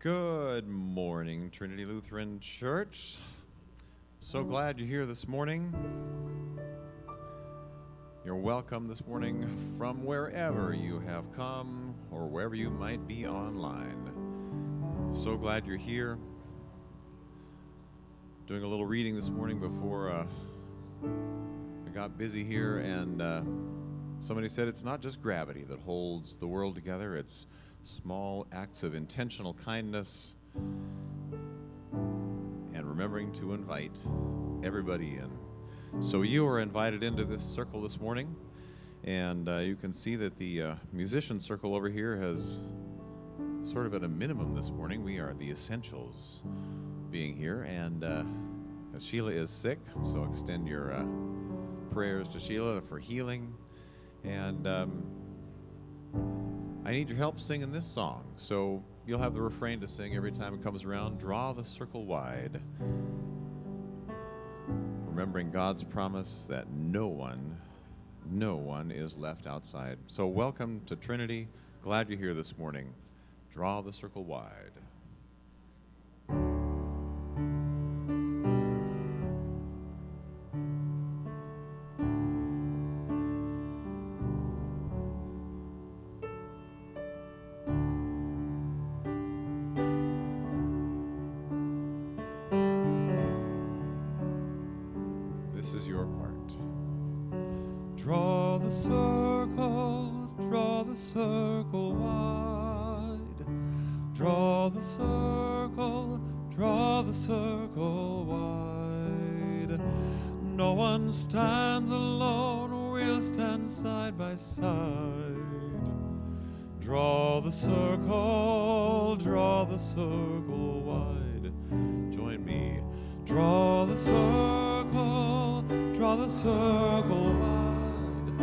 Good morning, Trinity Lutheran Church. So glad you're here this morning. You're welcome this morning from wherever you have come or wherever you might be online. So glad you're here. Doing a little reading this morning before uh, I got busy here, and uh, somebody said it's not just gravity that holds the world together, it's small acts of intentional kindness, and remembering to invite everybody in. So you are invited into this circle this morning, and uh, you can see that the uh, musician circle over here has sort of at a minimum this morning. We are the essentials being here, and uh, Sheila is sick, so extend your uh, prayers to Sheila for healing. And um, I need your help singing this song. So you'll have the refrain to sing every time it comes around Draw the circle wide. Remembering God's promise that no one, no one is left outside. So welcome to Trinity. Glad you're here this morning. Draw the circle wide. Circle wide. No one stands alone, we'll stand side by side. Draw the circle, draw the circle wide. Join me. Draw the circle, draw the circle wide.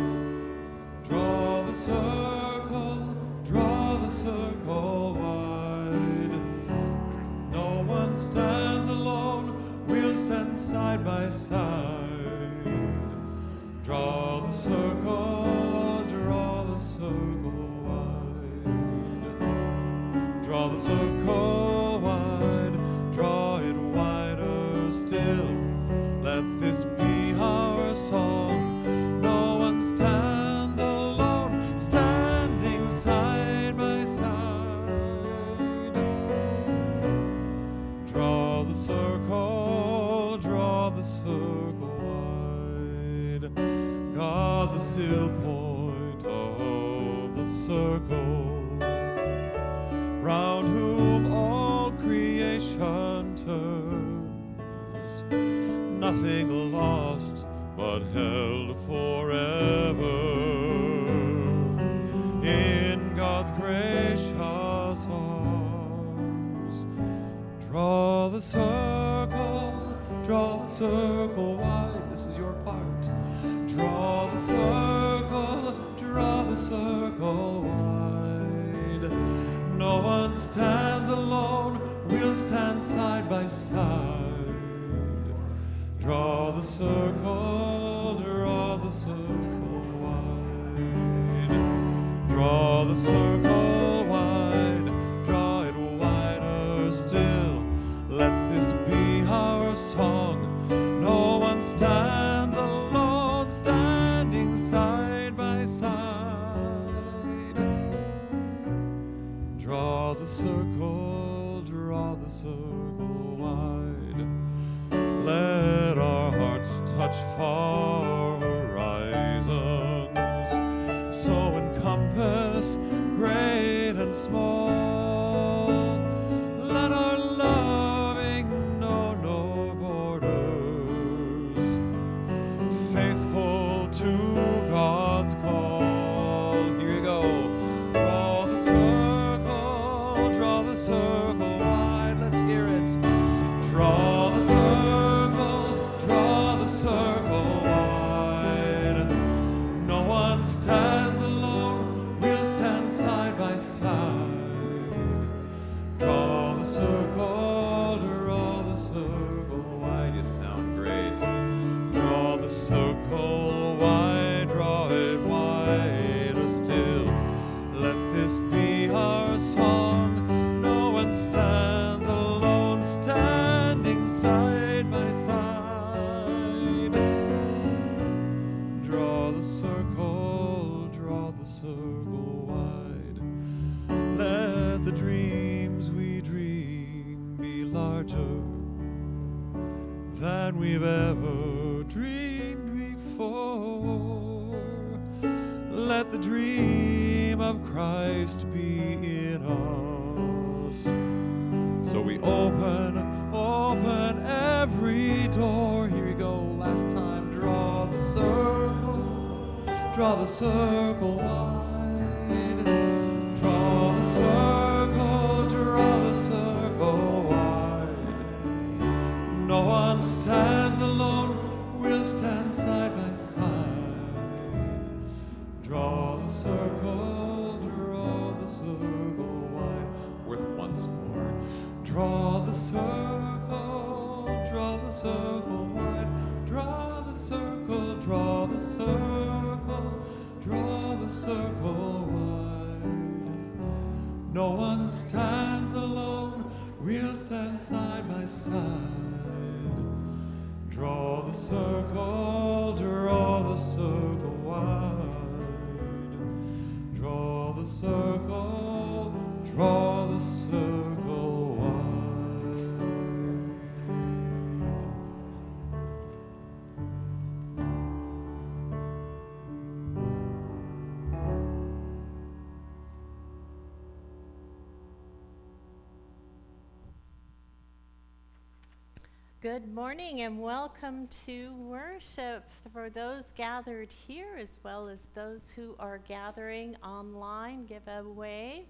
Draw the circle, draw the circle side by side. Draw the circle, draw the circle wide. Draw the circle but held forever in God's gracious arms. Draw the circle, draw the circle wide. This is your part. Draw the circle, draw the circle wide. No one stands alone, we'll stand side by side. Draw the circle, draw the circle wide. Draw the circle Good morning and welcome to worship for those gathered here as well as those who are gathering online. Give a wave.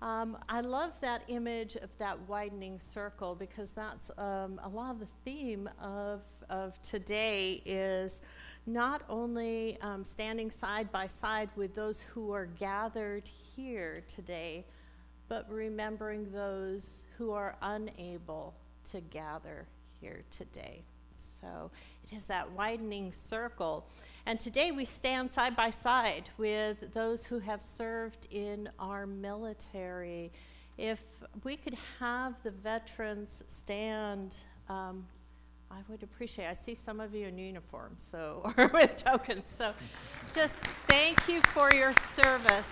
Um, I love that image of that widening circle because that's um, a lot of the theme of, of today is not only um, standing side by side with those who are gathered here today, but remembering those who are unable to gather here today. So it is that widening circle. And today we stand side by side with those who have served in our military. If we could have the veterans stand, um, I would appreciate. I see some of you in uniform, so or with tokens. So, just thank you for your service.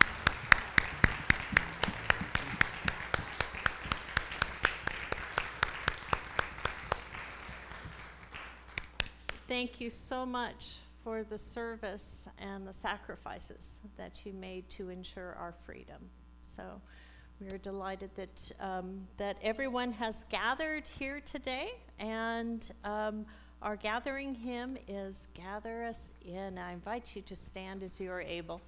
Thank you so much for the service and the sacrifices that you made to ensure our freedom. So we are delighted that, um, that everyone has gathered here today, and um, our gathering hymn is Gather Us In. I invite you to stand as you are able.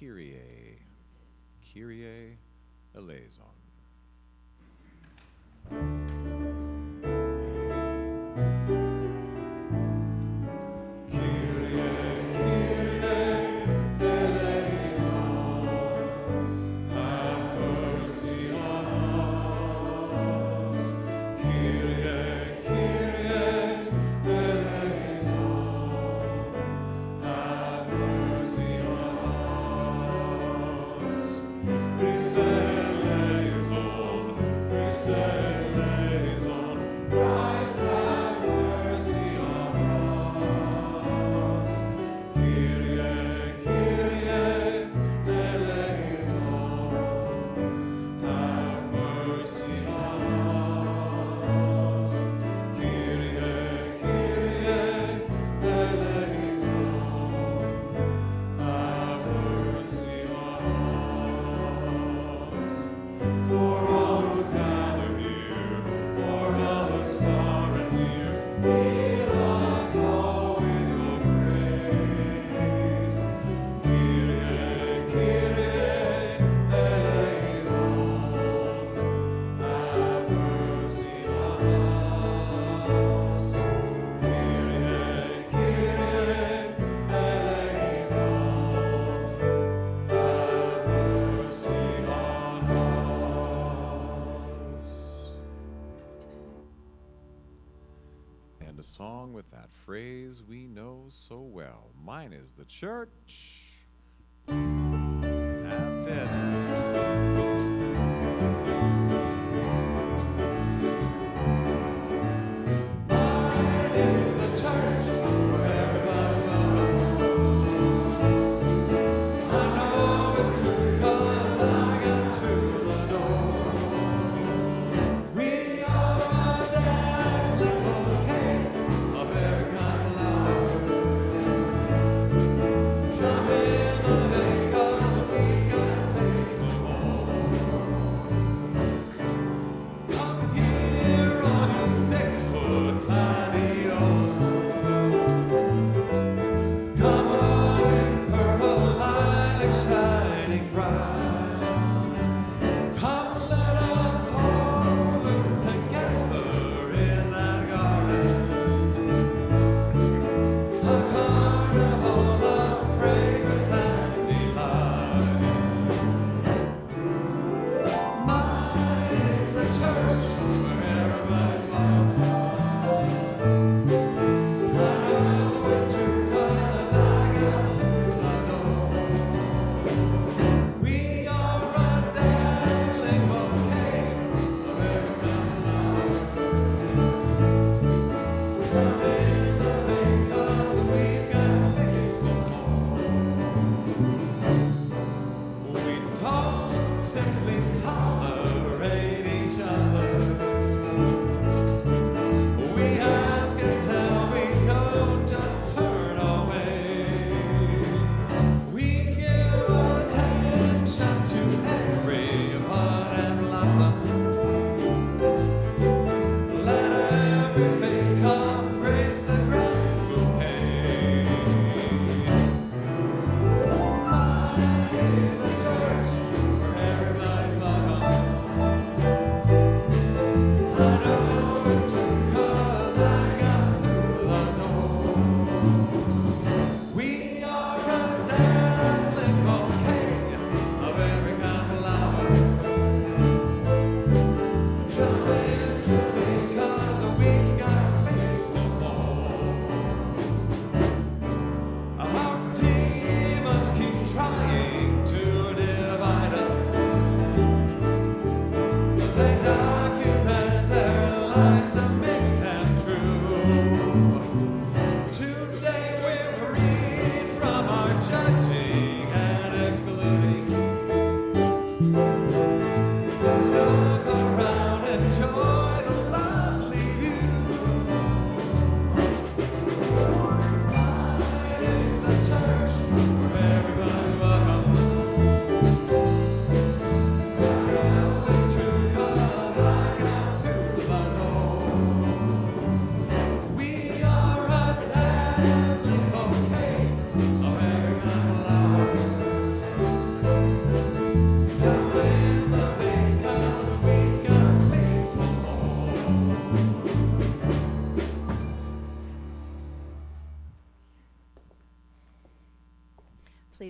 Kyrie, Kyrie eleison. phrase we know so well. Mine is the church. That's it.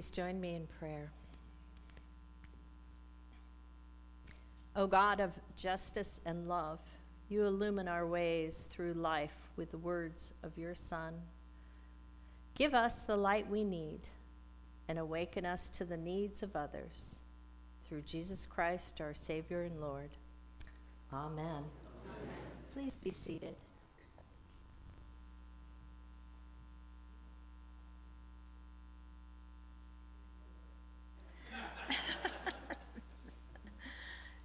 Please join me in prayer. O God of justice and love, you illumine our ways through life with the words of your Son. Give us the light we need and awaken us to the needs of others. Through Jesus Christ, our Savior and Lord. Amen. Amen. Please be seated.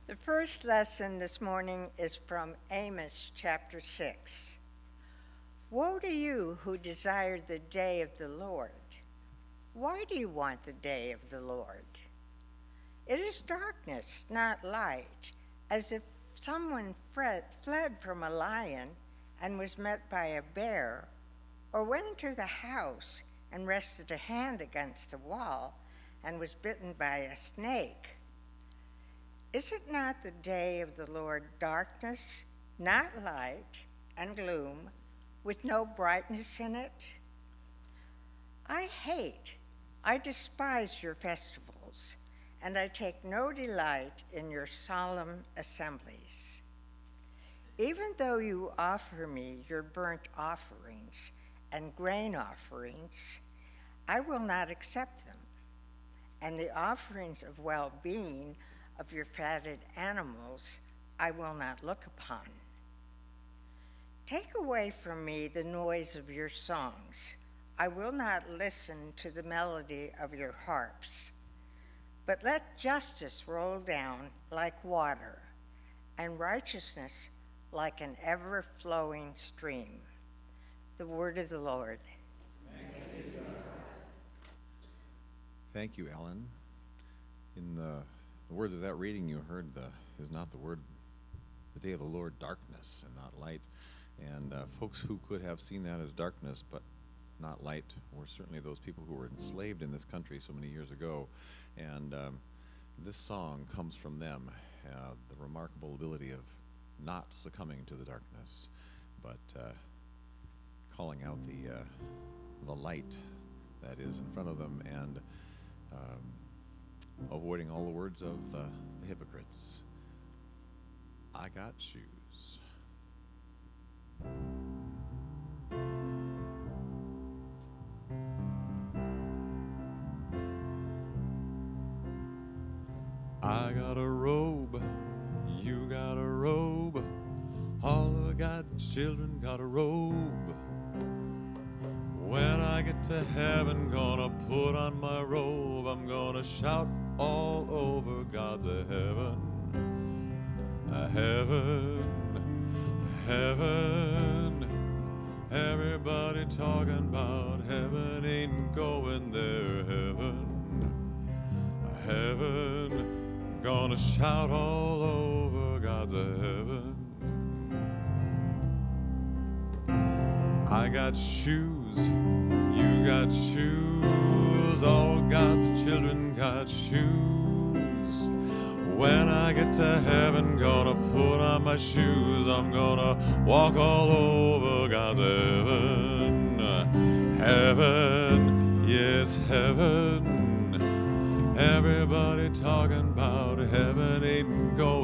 The first lesson this morning is from Amos chapter 6. Woe to you who desire the day of the Lord. Why do you want the day of the Lord? It is darkness, not light, as if someone fled from a lion and was met by a bear, or went into the house and rested a hand against the wall and was bitten by a snake. Is it not the day of the Lord darkness, not light, and gloom, with no brightness in it? I hate, I despise your festivals, and I take no delight in your solemn assemblies. Even though you offer me your burnt offerings and grain offerings, I will not accept them, and the offerings of well being of your fatted animals I will not look upon. Take away from me the noise of your songs. I will not listen to the melody of your harps. But let justice roll down like water, and righteousness like an ever flowing stream. The word of the Lord. Thank you, Ellen. In the the words of that reading you heard the, is not the word, the day of the Lord, darkness and not light. And uh, folks who could have seen that as darkness but not light were certainly those people who were enslaved in this country so many years ago. And um, this song comes from them, uh, the remarkable ability of not succumbing to the darkness, but uh, calling out the, uh, the light that is in front of them and um, avoiding all the words of the hypocrites. I got shoes. I got a robe, you got a robe, all of God's children got a robe. When I get to heaven, gonna put on my robe, I'm gonna shout all over God's a heaven, a heaven, a heaven. Everybody talking about heaven ain't going there, heaven, a heaven. Gonna shout all over God's a heaven. I got shoes, you got shoes, all children got shoes. When I get to heaven, gonna put on my shoes, I'm gonna walk all over God's heaven. Heaven, yes, heaven. Everybody talking about heaven ain't going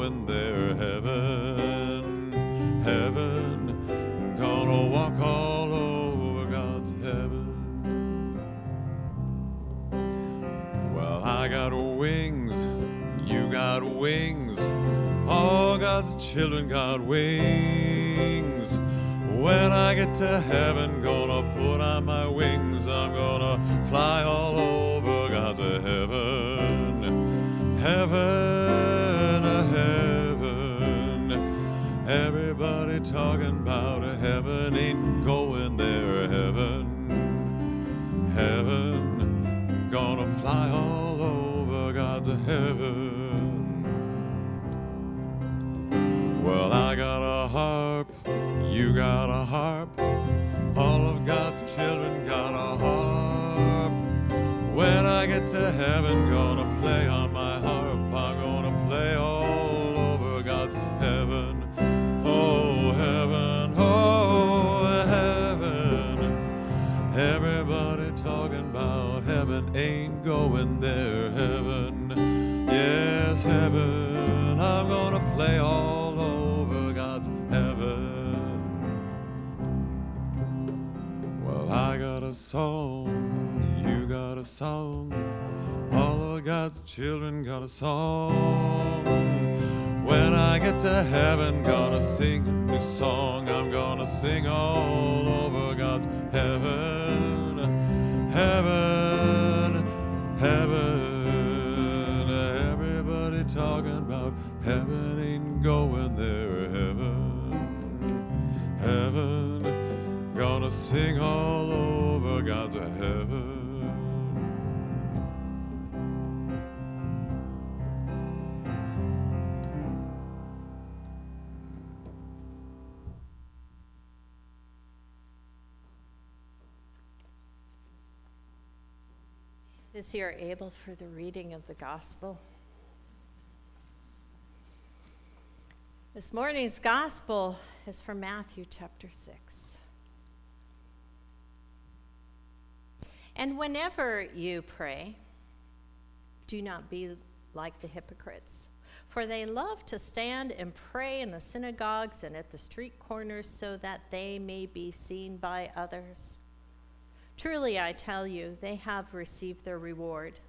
children got wings. When I get to heaven, gonna put on my wings, I'm gonna fly all song, you got a song, all of God's children got a song. When I get to heaven, gonna sing a new song. I'm gonna sing all over God's heaven, heaven, heaven. Everybody talking about heaven ain't going there, heaven, heaven. Gonna sing all You are able for the reading of the gospel. This morning's gospel is from Matthew chapter 6. And whenever you pray, do not be like the hypocrites, for they love to stand and pray in the synagogues and at the street corners so that they may be seen by others. Truly, I tell you, they have received their reward.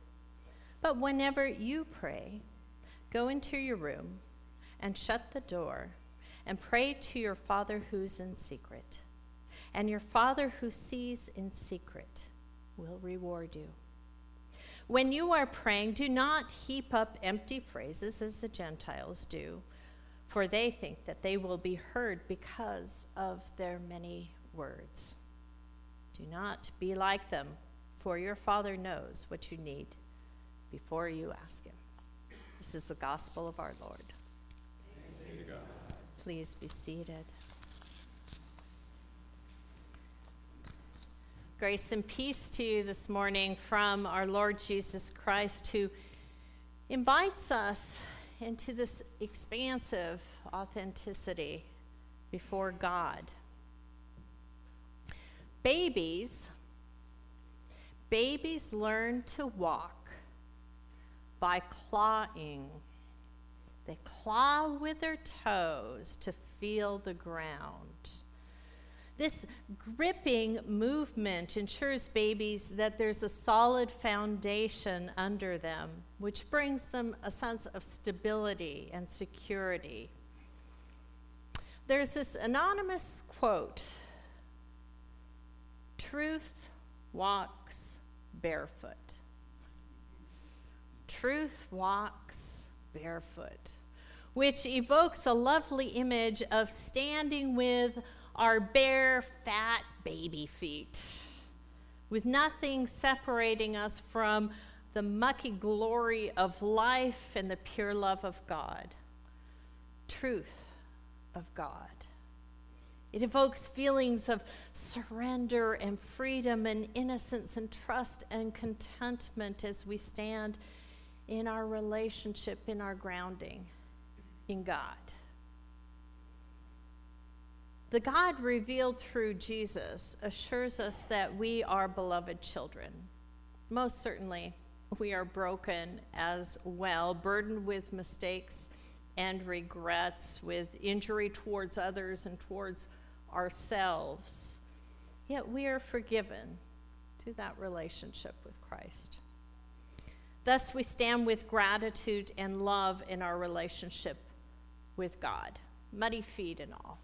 But whenever you pray, go into your room and shut the door and pray to your Father who's in secret. And your Father who sees in secret will reward you. When you are praying, do not heap up empty phrases as the Gentiles do, for they think that they will be heard because of their many words. Do not be like them, for your Father knows what you need before you ask Him. This is the gospel of our Lord. Please be seated. Grace and peace to you this morning from our Lord Jesus Christ, who invites us into this expansive authenticity before God. Babies, babies learn to walk by clawing. They claw with their toes to feel the ground. This gripping movement ensures babies that there's a solid foundation under them, which brings them a sense of stability and security. There's this anonymous quote Truth walks barefoot. Truth walks barefoot, which evokes a lovely image of standing with our bare, fat baby feet, with nothing separating us from the mucky glory of life and the pure love of God. Truth of God. It evokes feelings of surrender and freedom and innocence and trust and contentment as we stand in our relationship, in our grounding in God. The God revealed through Jesus assures us that we are beloved children. Most certainly, we are broken as well, burdened with mistakes and regrets, with injury towards others and towards ourselves. Yet we are forgiven to that relationship with Christ. Thus, we stand with gratitude and love in our relationship with God, muddy feet and all.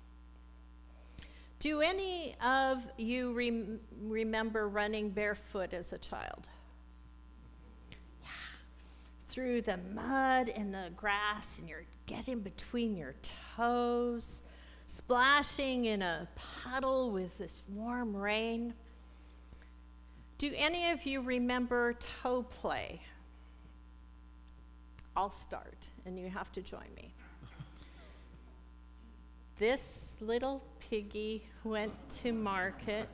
Do any of you rem- remember running barefoot as a child? Yeah. Through the mud and the grass, and you're getting between your toes, splashing in a puddle with this warm rain. Do any of you remember toe play? I'll start, and you have to join me. This little piggy went to market.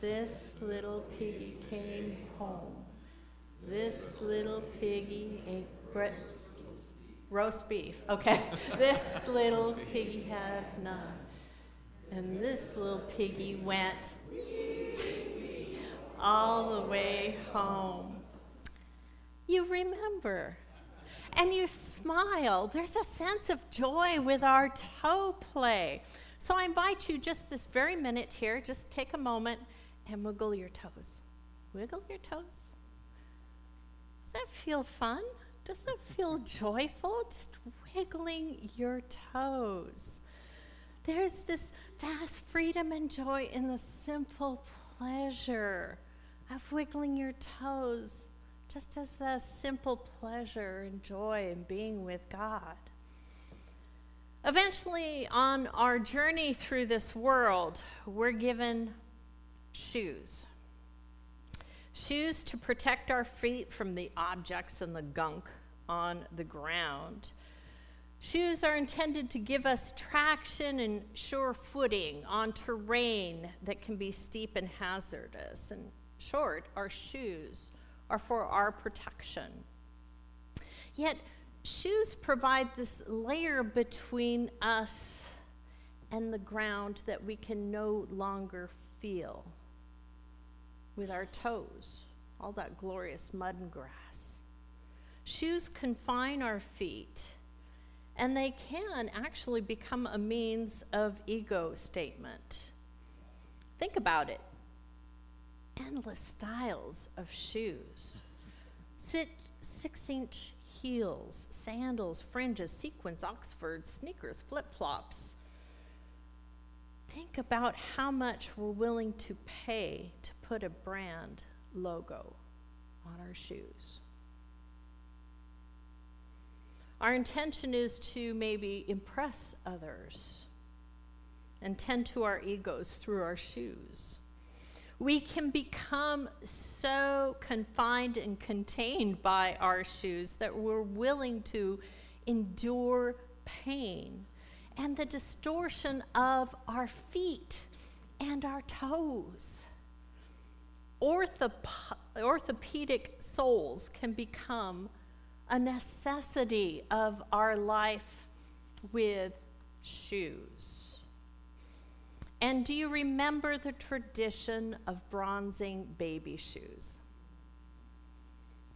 This little piggy came home. This little piggy ate bread, roast beef. Okay. this little piggy had none. And this little piggy went all the way home. You remember. and you smile. There's a sense of joy with our toe play. So I invite you just this very minute here, just take a moment and wiggle your toes. Wiggle your toes. Does that feel fun? Does that feel joyful? Just wiggling your toes. There's this vast freedom and joy in the simple pleasure of wiggling your toes, just as the simple pleasure and joy in being with God. Eventually, on our journey through this world, we're given shoes. Shoes to protect our feet from the objects and the gunk on the ground. Shoes are intended to give us traction and sure footing on terrain that can be steep and hazardous. In short, our shoes are for our protection. Yet, shoes provide this layer between us and the ground that we can no longer feel with our toes, all that glorious mud and grass. Shoes confine our feet, and they can actually become a means of ego statement. Think about it endless styles of shoes. Six inch heels, sandals, fringes, sequins, Oxfords, sneakers, flip flops. Think about how much we're willing to pay to put a brand logo on our shoes. Our intention is to maybe impress others and tend to our egos through our shoes. We can become so confined and contained by our shoes that we're willing to endure pain and the distortion of our feet and our toes. Orthop- orthopedic soles can become a necessity of our life with shoes. And do you remember the tradition of bronzing baby shoes?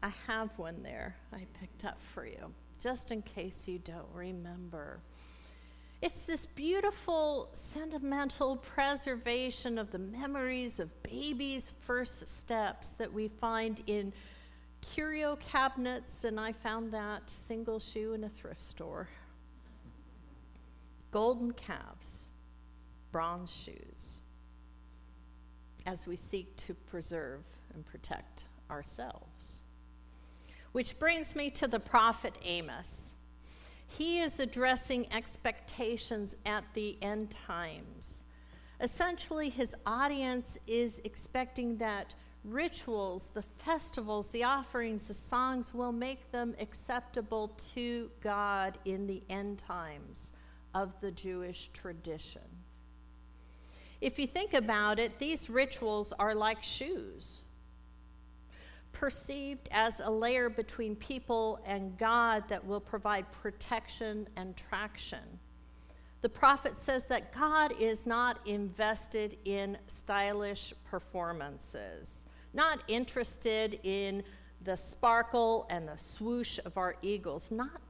I have one there I picked up for you, just in case you don't remember. It's this beautiful, sentimental preservation of the memories of babies' first steps that we find in curio cabinets, and I found that single shoe in a thrift store. Golden calves, bronze shoes, as we seek to preserve and protect ourselves. Which brings me to the prophet Amos. He is addressing expectations at the end times. Essentially, his audience is expecting that rituals, the festivals, the offerings, the songs will make them acceptable to God in the end times of the Jewish tradition. If you think about it, these rituals are like shoes, perceived as a layer between people and God that will provide protection and traction. The prophet says that God is not invested in stylish performances not interested in the sparkle and the swoosh of our eagles, not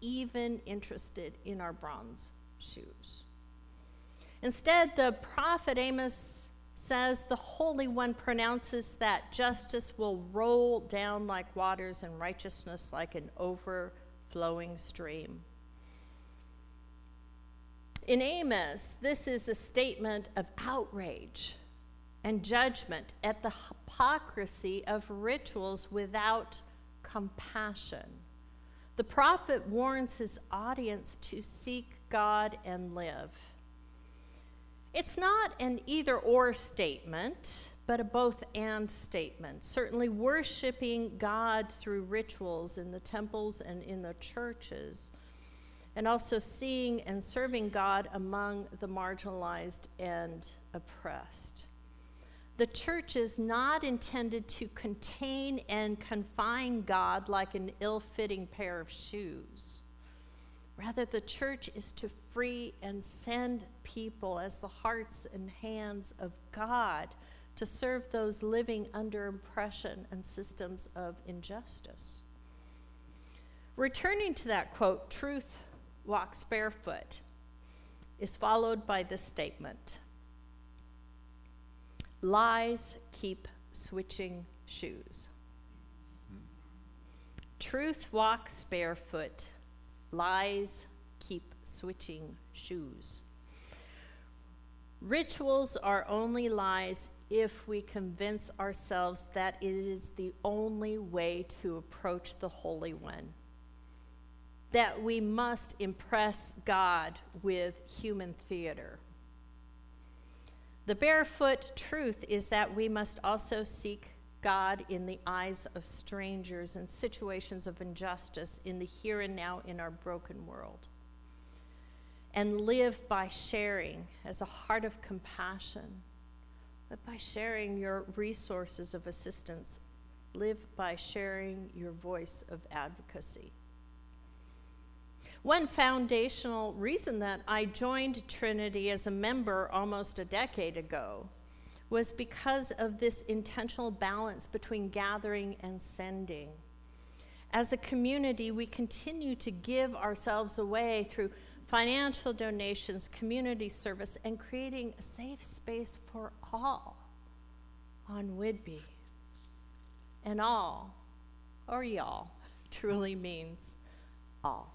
even interested in our bronze shoes. Instead, the prophet Amos says the Holy One pronounces that justice will roll down like waters and righteousness like an overflowing stream. In Amos, this is a statement of outrage and judgment at the hypocrisy of rituals without compassion. The prophet warns his audience to seek God and live. It's not an either or statement, but a both and statement. Certainly, worshiping God through rituals in the temples and in the churches, and also seeing and serving God among the marginalized and oppressed. The church is not intended to contain and confine God like an ill fitting pair of shoes. Rather, the church is to free and send people as the hearts and hands of God to serve those living under oppression and systems of injustice. Returning to that quote, truth walks barefoot, is followed by this statement Lies keep switching shoes. Truth walks barefoot, lies keep switching shoes. Rituals are only lies if we convince ourselves that it is the only way to approach the Holy One. That we must impress God with human theater. The barefoot truth is that we must also seek God in the eyes of strangers and situations of injustice in the here and now in our broken world and live by sharing as a heart of compassion, but by sharing your resources of assistance, live by sharing your voice of advocacy. One foundational reason that I joined Trinity as a member almost a decade ago was because of this intentional balance between gathering and sending. As a community, we continue to give ourselves away through financial donations, community service, and creating a safe space for all on Whidbey. And all, or y'all, truly means all.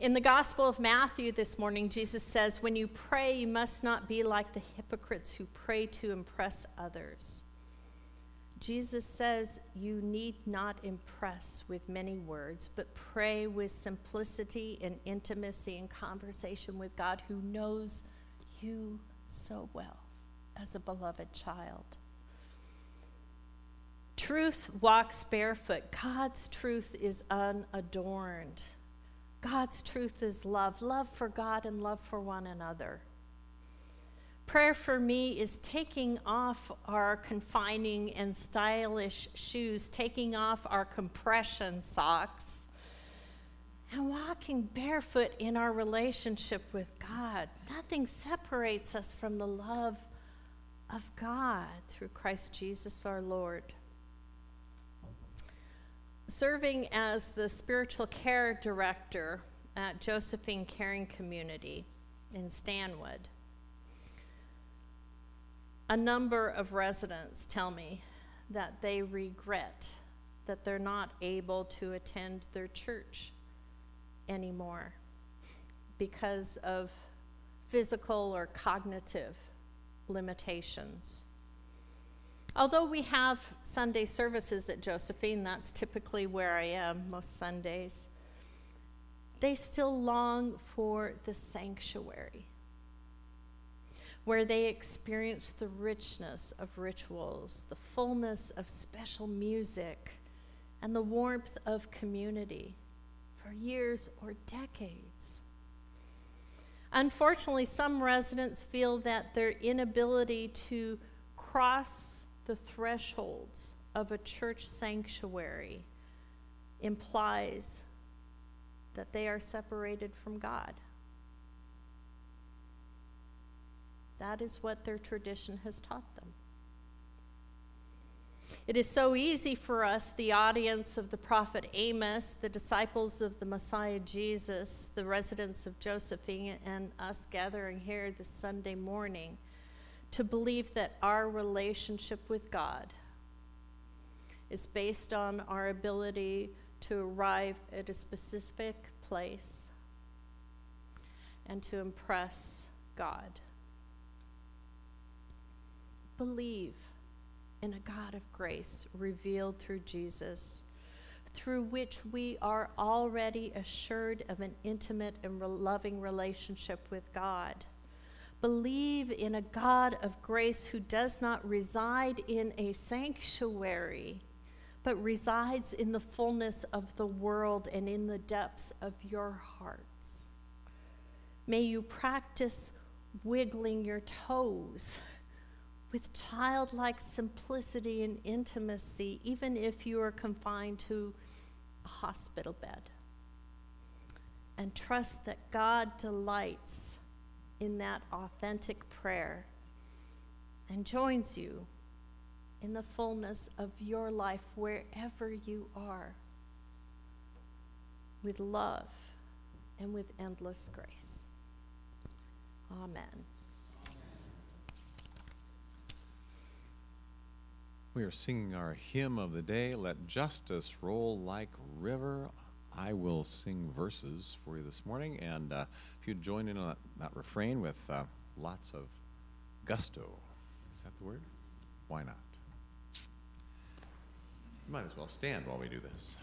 In the Gospel of Matthew this morning, Jesus says, When you pray, you must not be like the hypocrites who pray to impress others. Jesus says you need not impress with many words, but pray with simplicity and intimacy and conversation with God who knows you so well as a beloved child. Truth walks barefoot. God's truth is unadorned. God's truth is love love for God and love for one another. Prayer for me is taking off our confining and stylish shoes, taking off our compression socks, and walking barefoot in our relationship with God. Nothing separates us from the love of God through Christ Jesus our Lord. Serving as the spiritual care director at Josephine Caring Community in Stanwood a number of residents tell me that they regret that they're not able to attend their church anymore because of physical or cognitive limitations. Although we have Sunday services at Josephine, that's typically where I am most Sundays, they still long for the sanctuary where they experience the richness of rituals, the fullness of special music, and the warmth of community for years or decades. Unfortunately, some residents feel that their inability to cross the thresholds of a church sanctuary implies that they are separated from God. That is what their tradition has taught them. It is so easy for us, the audience of the prophet Amos, the disciples of the Messiah Jesus, the residents of Josephine, and us gathering here this Sunday morning, to believe that our relationship with God is based on our ability to arrive at a specific place and to impress God. Believe in a God of grace revealed through Jesus, through which we are already assured of an intimate and loving relationship with God. Believe in a God of grace who does not reside in a sanctuary, but resides in the fullness of the world and in the depths of your hearts. May you practice wiggling your toes with childlike simplicity and intimacy, even if you are confined to a hospital bed. And trust that God delights in that authentic prayer and joins you in the fullness of your life wherever you are with love and with endless grace. Amen. We are singing our hymn of the day, Let Justice Roll Like River. I will sing verses for you this morning, and uh, you'd join in on that refrain with uh, lots of gusto. Is that the word? Why not? You might as well stand while we do this.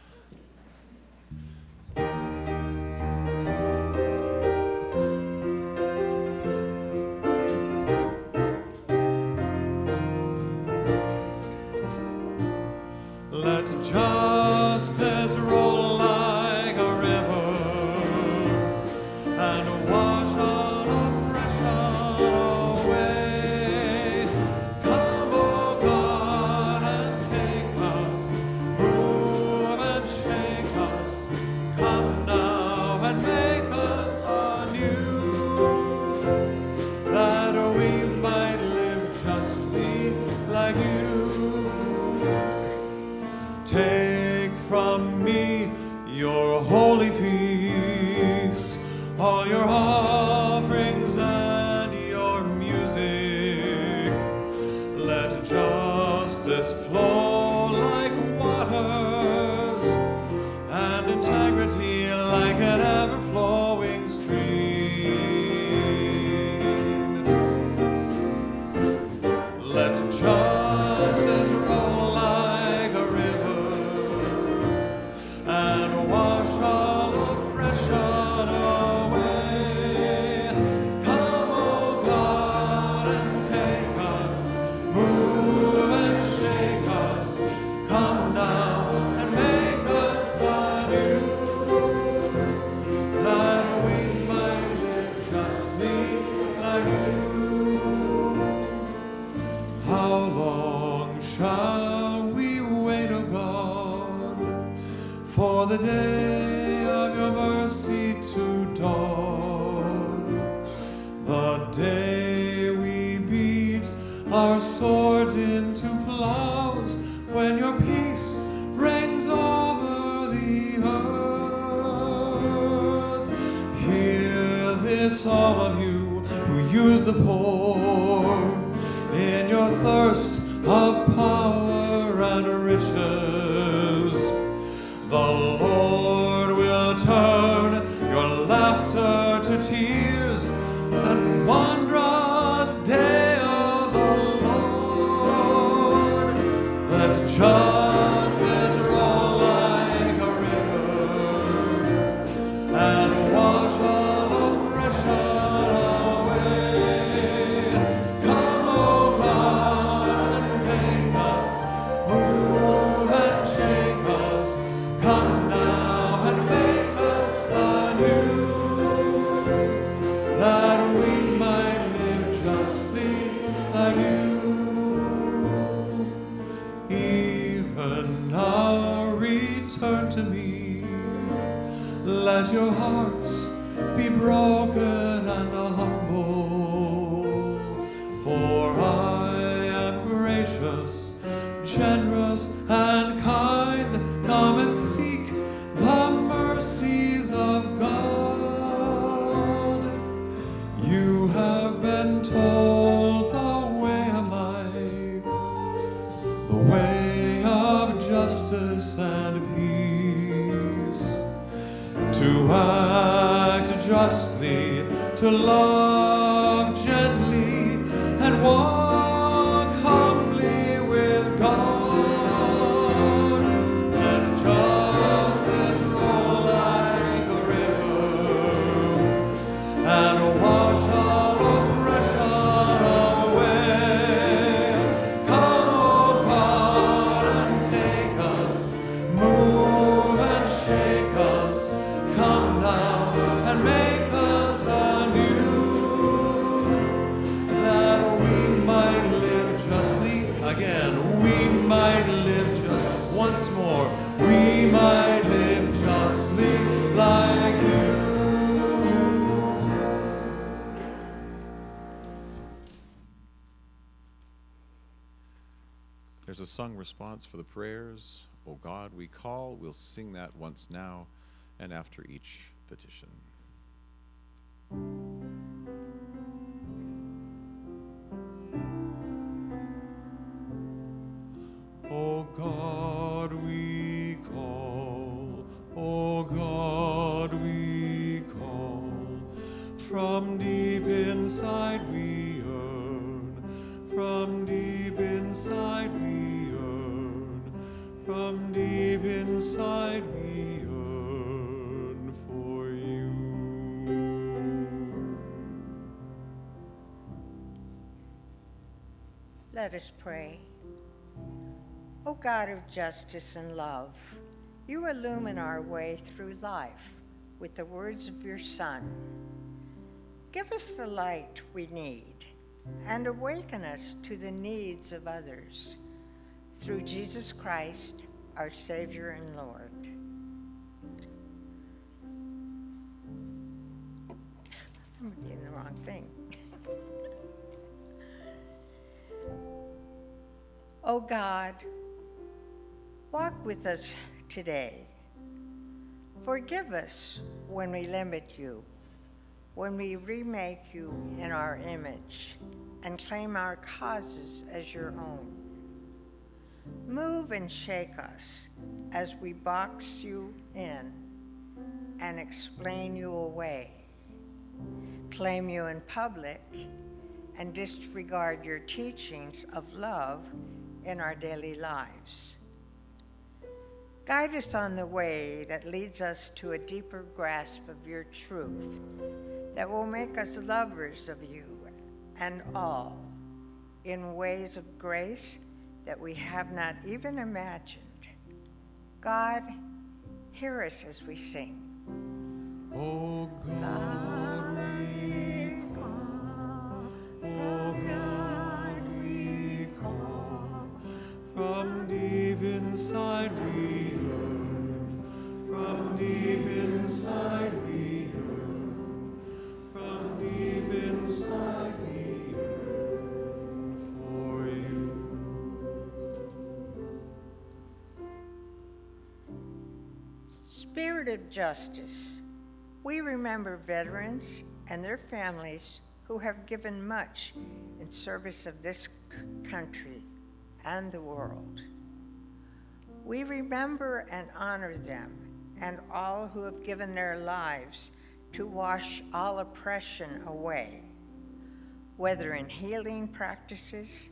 chegará. let your hearts be broken. response for the prayers, O God, we call. We'll sing that once now and after each petition. O God, we call, O God, we call. From deep inside we yearn, from deep inside from deep inside we yearn for you. Let us pray. O God of justice and love, you illumine our way through life with the words of your Son. Give us the light we need and awaken us to the needs of others. Through Jesus Christ, our Savior and Lord. I'm doing the wrong thing. oh God, walk with us today. Forgive us when we limit you, when we remake you in our image and claim our causes as your own. Move and shake us as we box you in and explain you away, claim you in public, and disregard your teachings of love in our daily lives. Guide us on the way that leads us to a deeper grasp of your truth that will make us lovers of you and all in ways of grace that we have not even imagined. God, hear us as we sing. Oh, God, we call, O oh, God, we call. From deep inside we yearn, from deep inside we yearn, from deep inside Spirit of justice, we remember veterans and their families who have given much in service of this country and the world. We remember and honor them and all who have given their lives to wash all oppression away, whether in healing practices,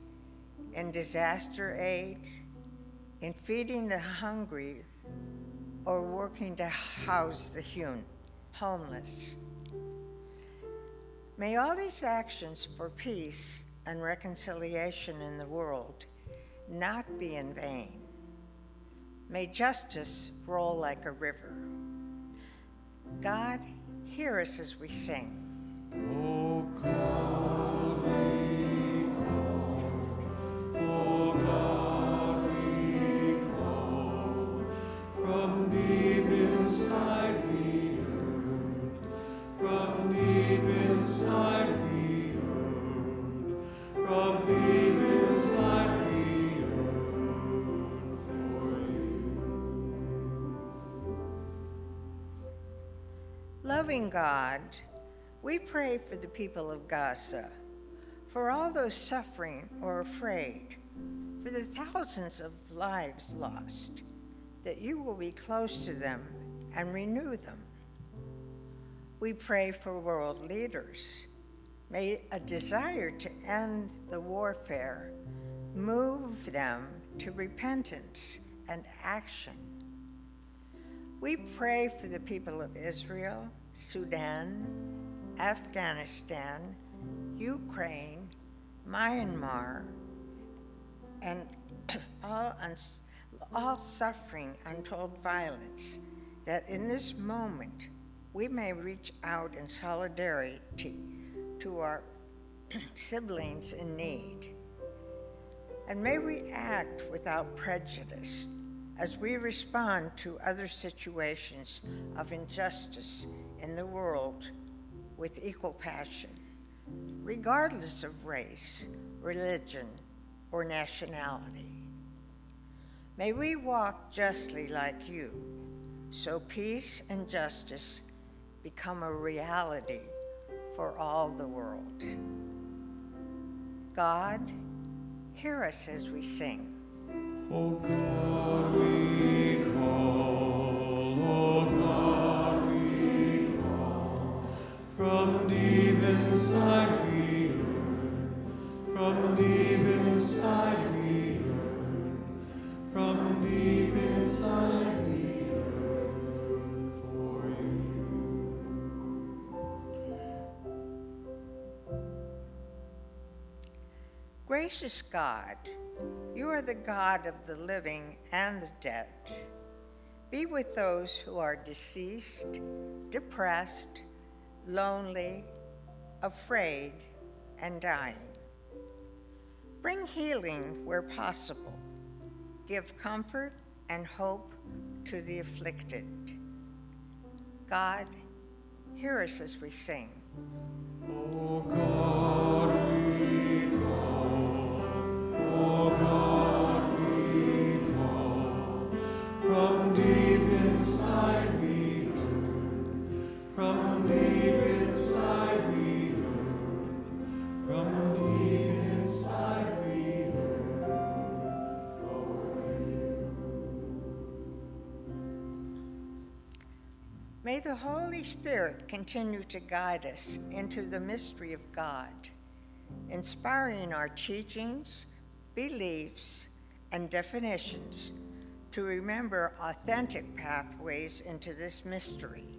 in disaster aid, in feeding the hungry, or working to house the hum- homeless. May all these actions for peace and reconciliation in the world not be in vain. May justice roll like a river. God, hear us as we sing. O God, Loving God, we pray for the people of Gaza, for all those suffering or afraid, for the thousands of lives lost, that you will be close to them and renew them. We pray for world leaders. May a desire to end the warfare move them to repentance and action. We pray for the people of Israel, Sudan, Afghanistan, Ukraine, Myanmar, and all, all suffering untold violence, that in this moment we may reach out in solidarity to our siblings in need. And may we act without prejudice as we respond to other situations of injustice in the world with equal passion, regardless of race, religion, or nationality. May we walk justly like you, so peace and justice become a reality for all the world. God, hear us as we sing. O God, we call, O God, we call. From deep inside we yearn, from deep inside we yearn, from deep inside Gracious God, you are the God of the living and the dead. Be with those who are deceased, depressed, lonely, afraid, and dying. Bring healing where possible. Give comfort and hope to the afflicted. God, hear us as we sing. O God, May the Holy Spirit continue to guide us into the mystery of God, inspiring our teachings, beliefs, and definitions to remember authentic pathways into this mystery.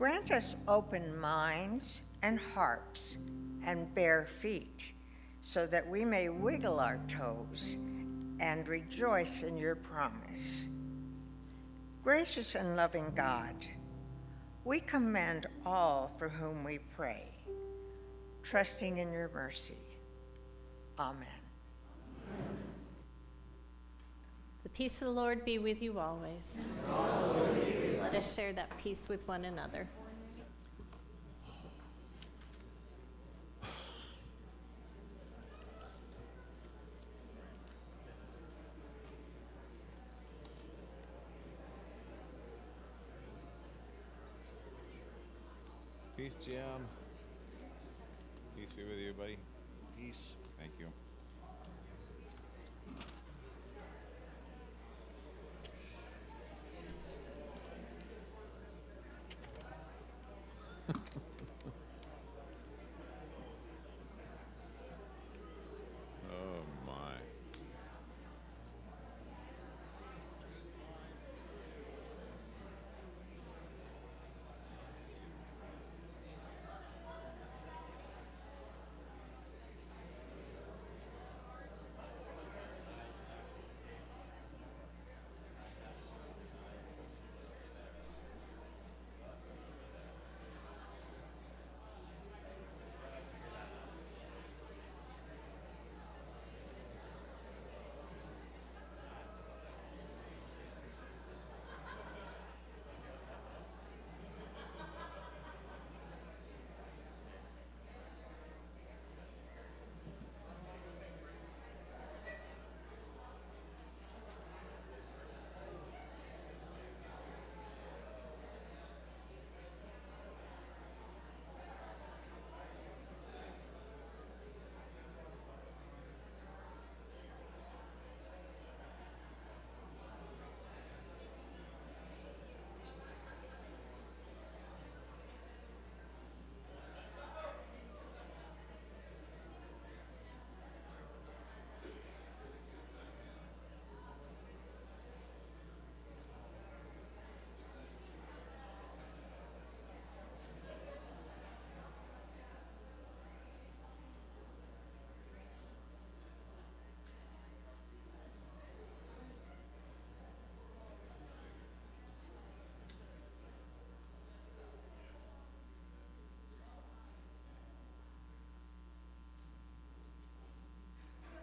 Grant us open minds and hearts and bare feet so that we may wiggle our toes and rejoice in your promise. Gracious and loving God, we commend all for whom we pray, trusting in your mercy. Amen. The peace of the Lord be with you always. Let us share that peace with one another. Peace, Jim. Peace be with you, buddy.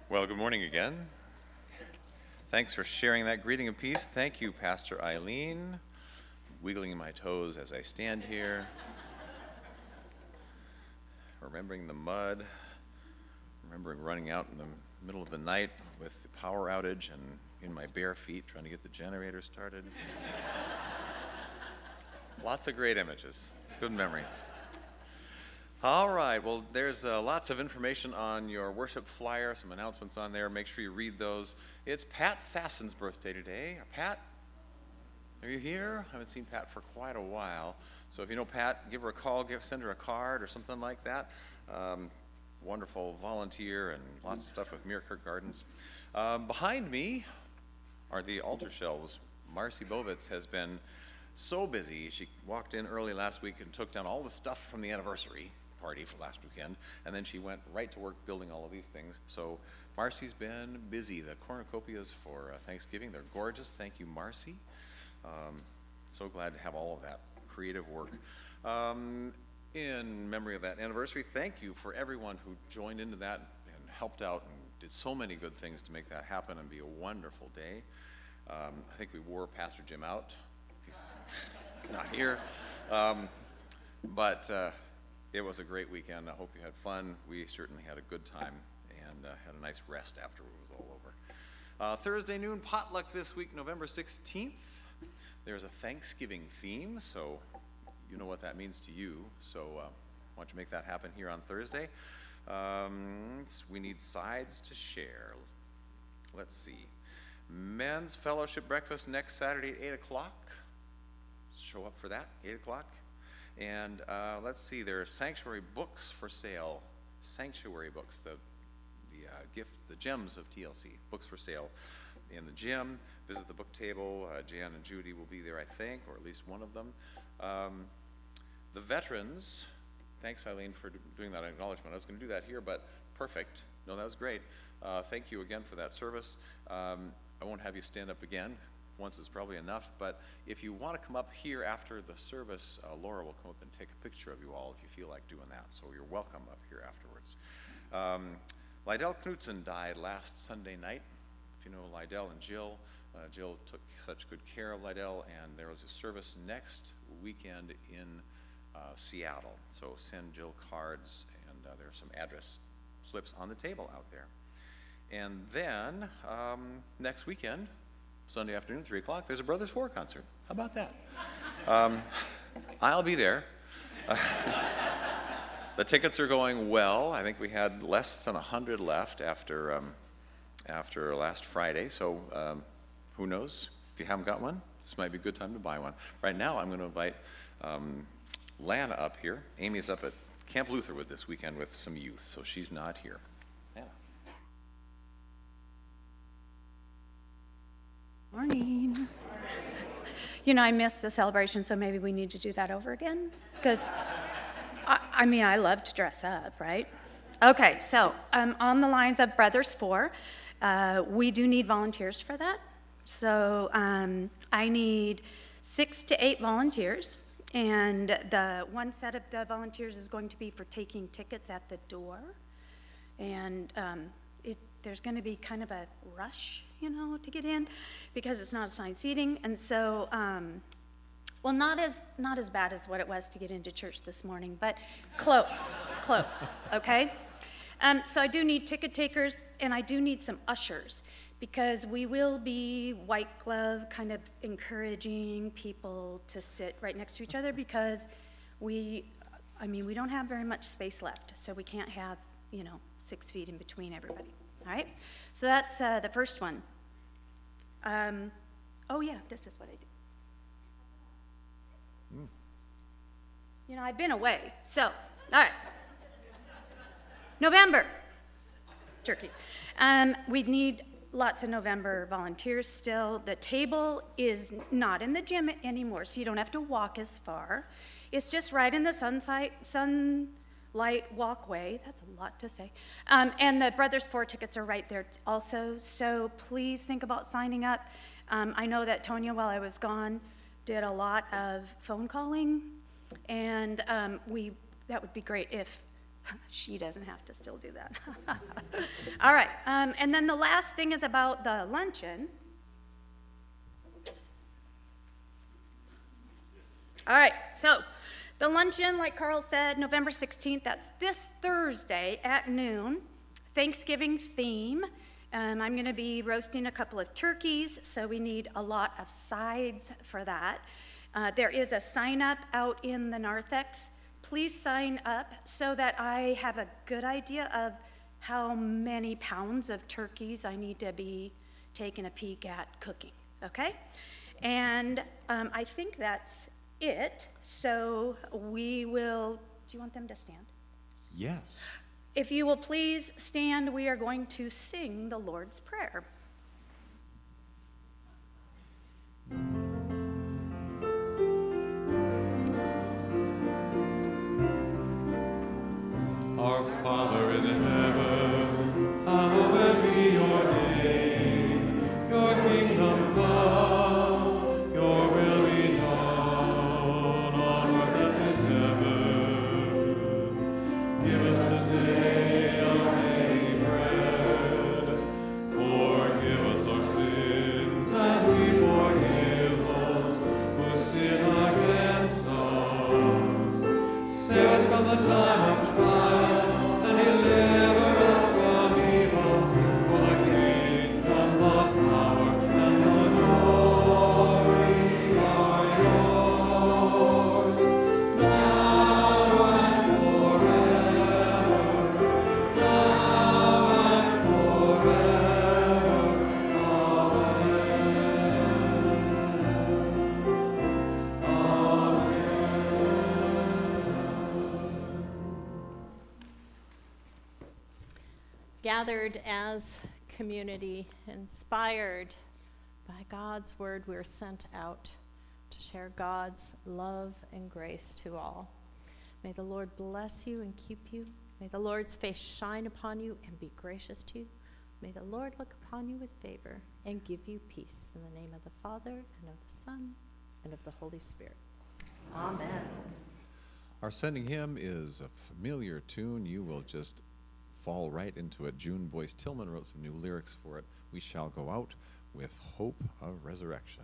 Well, good morning again. Thanks for sharing that greeting of peace. Thank you, Pastor Eileen. Wiggling my toes as I stand here. Remembering the mud, remembering running out in the middle of the night with the power outage and in my bare feet trying to get the generator started. Lots of great images, good memories. All right, well, there's uh, lots of information on your worship flyer, some announcements on there. Make sure you read those. It's Pat Sasson's birthday today. Pat, are you here? I haven't seen Pat for quite a while. So if you know Pat, give her a call, give, send her a card or something like that. Um, wonderful volunteer and lots of stuff with Meerkerk Gardens. Um, behind me are the altar shelves. Marcy Bovitz has been so busy. She walked in early last week and took down all the stuff from the anniversary party for last weekend, and then she went right to work building all of these things. So Marcy's been busy. The cornucopias for uh, Thanksgiving, they're gorgeous. Thank you, Marcy. Um, so glad to have all of that creative work. Um, in memory of that anniversary, thank you for everyone who joined into that and helped out and did so many good things to make that happen and be a wonderful day. Um, I think we wore Pastor Jim out. He's, he's not here. Um, but uh, it was a great weekend. I hope you had fun. We certainly had a good time and uh, had a nice rest after it was all over. Uh, Thursday noon potluck this week, November 16th. There's a Thanksgiving theme, so you know what that means to you. So uh, why don't you make that happen here on Thursday? Um, we need sides to share. Let's see. Men's fellowship breakfast next Saturday at 8 o'clock. Show up for that, 8 o'clock. And uh, let's see, there are sanctuary books for sale. Sanctuary books, the, the uh, gifts, the gems of TLC, books for sale in the gym. Visit the book table. Uh, Jan and Judy will be there, I think, or at least one of them. Um, the veterans, thanks Eileen for doing that acknowledgement. I was going to do that here, but perfect. No, that was great. Uh, thank you again for that service. Um, I won't have you stand up again. Once is probably enough, but if you want to come up here after the service, uh, Laura will come up and take a picture of you all if you feel like doing that. So you're welcome up here afterwards. Um, Lydell Knutson died last Sunday night. If you know Lydell and Jill, uh, Jill took such good care of Lydell, and there was a service next weekend in uh, Seattle. So send Jill cards, and uh, there are some address slips on the table out there. And then um, next weekend, Sunday afternoon, 3 o'clock, there's a Brothers 4 concert. How about that? Um, I'll be there. the tickets are going well. I think we had less than 100 left after, um, after last Friday, so um, who knows? If you haven't got one, this might be a good time to buy one. Right now, I'm going to invite um, Lana up here. Amy's up at Camp Lutherwood this weekend with some youth, so she's not here. Morning. You know, I missed the celebration, so maybe we need to do that over again? Because, I, I mean, I love to dress up, right? Okay, so um, on the lines of Brothers Four, uh, we do need volunteers for that. So um, I need six to eight volunteers, and the one set of the volunteers is going to be for taking tickets at the door. And um, it, there's going to be kind of a rush, you know, to get in because it's not assigned seating. And so, um, well, not as, not as bad as what it was to get into church this morning, but close, close, okay? Um, so I do need ticket takers and I do need some ushers because we will be white glove kind of encouraging people to sit right next to each other because we, I mean, we don't have very much space left, so we can't have, you know, six feet in between everybody. All right? So that's uh, the first one. Um, oh, yeah, this is what I do. You know, I've been away, so, all right. November, turkeys. Um, we need lots of November volunteers still. The table is not in the gym anymore, so you don't have to walk as far. It's just right in the sunlight, sunlight walkway. That's a lot to say. Um, and the Brothers Four tickets are right there also. So please think about signing up. Um, I know that Tonya, while I was gone, did a lot of phone calling, and um, we that would be great if she doesn't have to still do that. All right, um, and then the last thing is about the luncheon. All right, so the luncheon, like Carl said, November 16th, that's this Thursday at noon. Thanksgiving theme. Um, I'm going to be roasting a couple of turkeys, so we need a lot of sides for that. Uh, there is a sign up out in the narthex. Please sign up so that I have a good idea of how many pounds of turkeys I need to be taking a peek at cooking, okay? And um, I think that's it. So we will, do you want them to stand? Yes. If you will please stand, we are going to sing the Lord's Prayer. Our Father in heaven, Gathered as community, inspired by God's word, we're sent out to share God's love and grace to all. May the Lord bless you and keep you. May the Lord's face shine upon you and be gracious to you. May the Lord look upon you with favor and give you peace. In the name of the Father, and of the Son, and of the Holy Spirit. Amen. Our sending hymn is a familiar tune. You will just fall right into it. June Boyce Tillman wrote some new lyrics for it. We shall go out with hope of resurrection.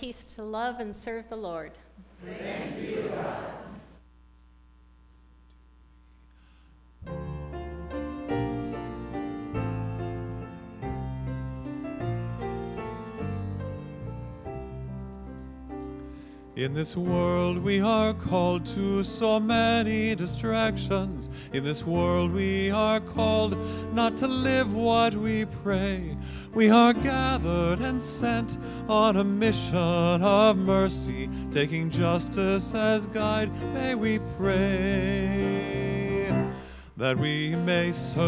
Peace to love and serve the Lord. In this world we are called to so many distractions. In this world we are called not to live what we pray. We are gathered and sent on a mission of mercy, taking justice as guide. May we pray that we may serve,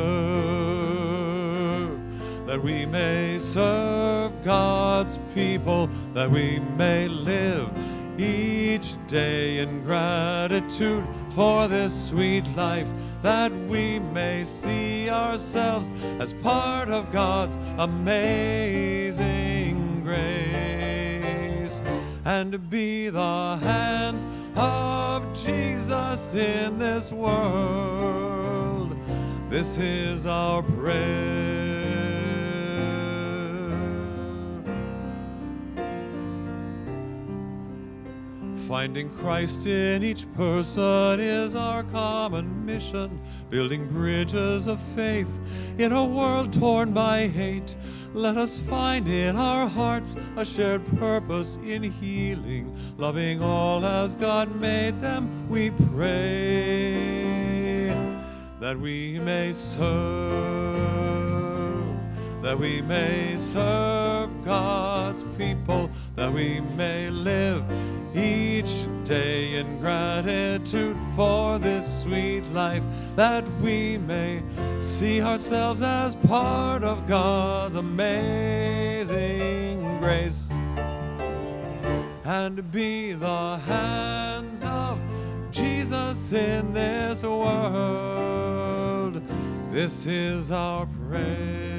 that we may serve God's people, that we may live each day in gratitude for this sweet life, that we may see ourselves as part of God's amazing grace and be the hands of Jesus in this world. This is our prayer. Finding Christ in each person is our common mission. Building bridges of faith in a world torn by hate. Let us find in our hearts a shared purpose in healing. Loving all as God made them, we pray that we may serve, that we may serve God's people, that we may live each day in gratitude for this sweet life, that we may see ourselves as part of God's amazing grace and be the hands of Jesus in this world. This is our prayer.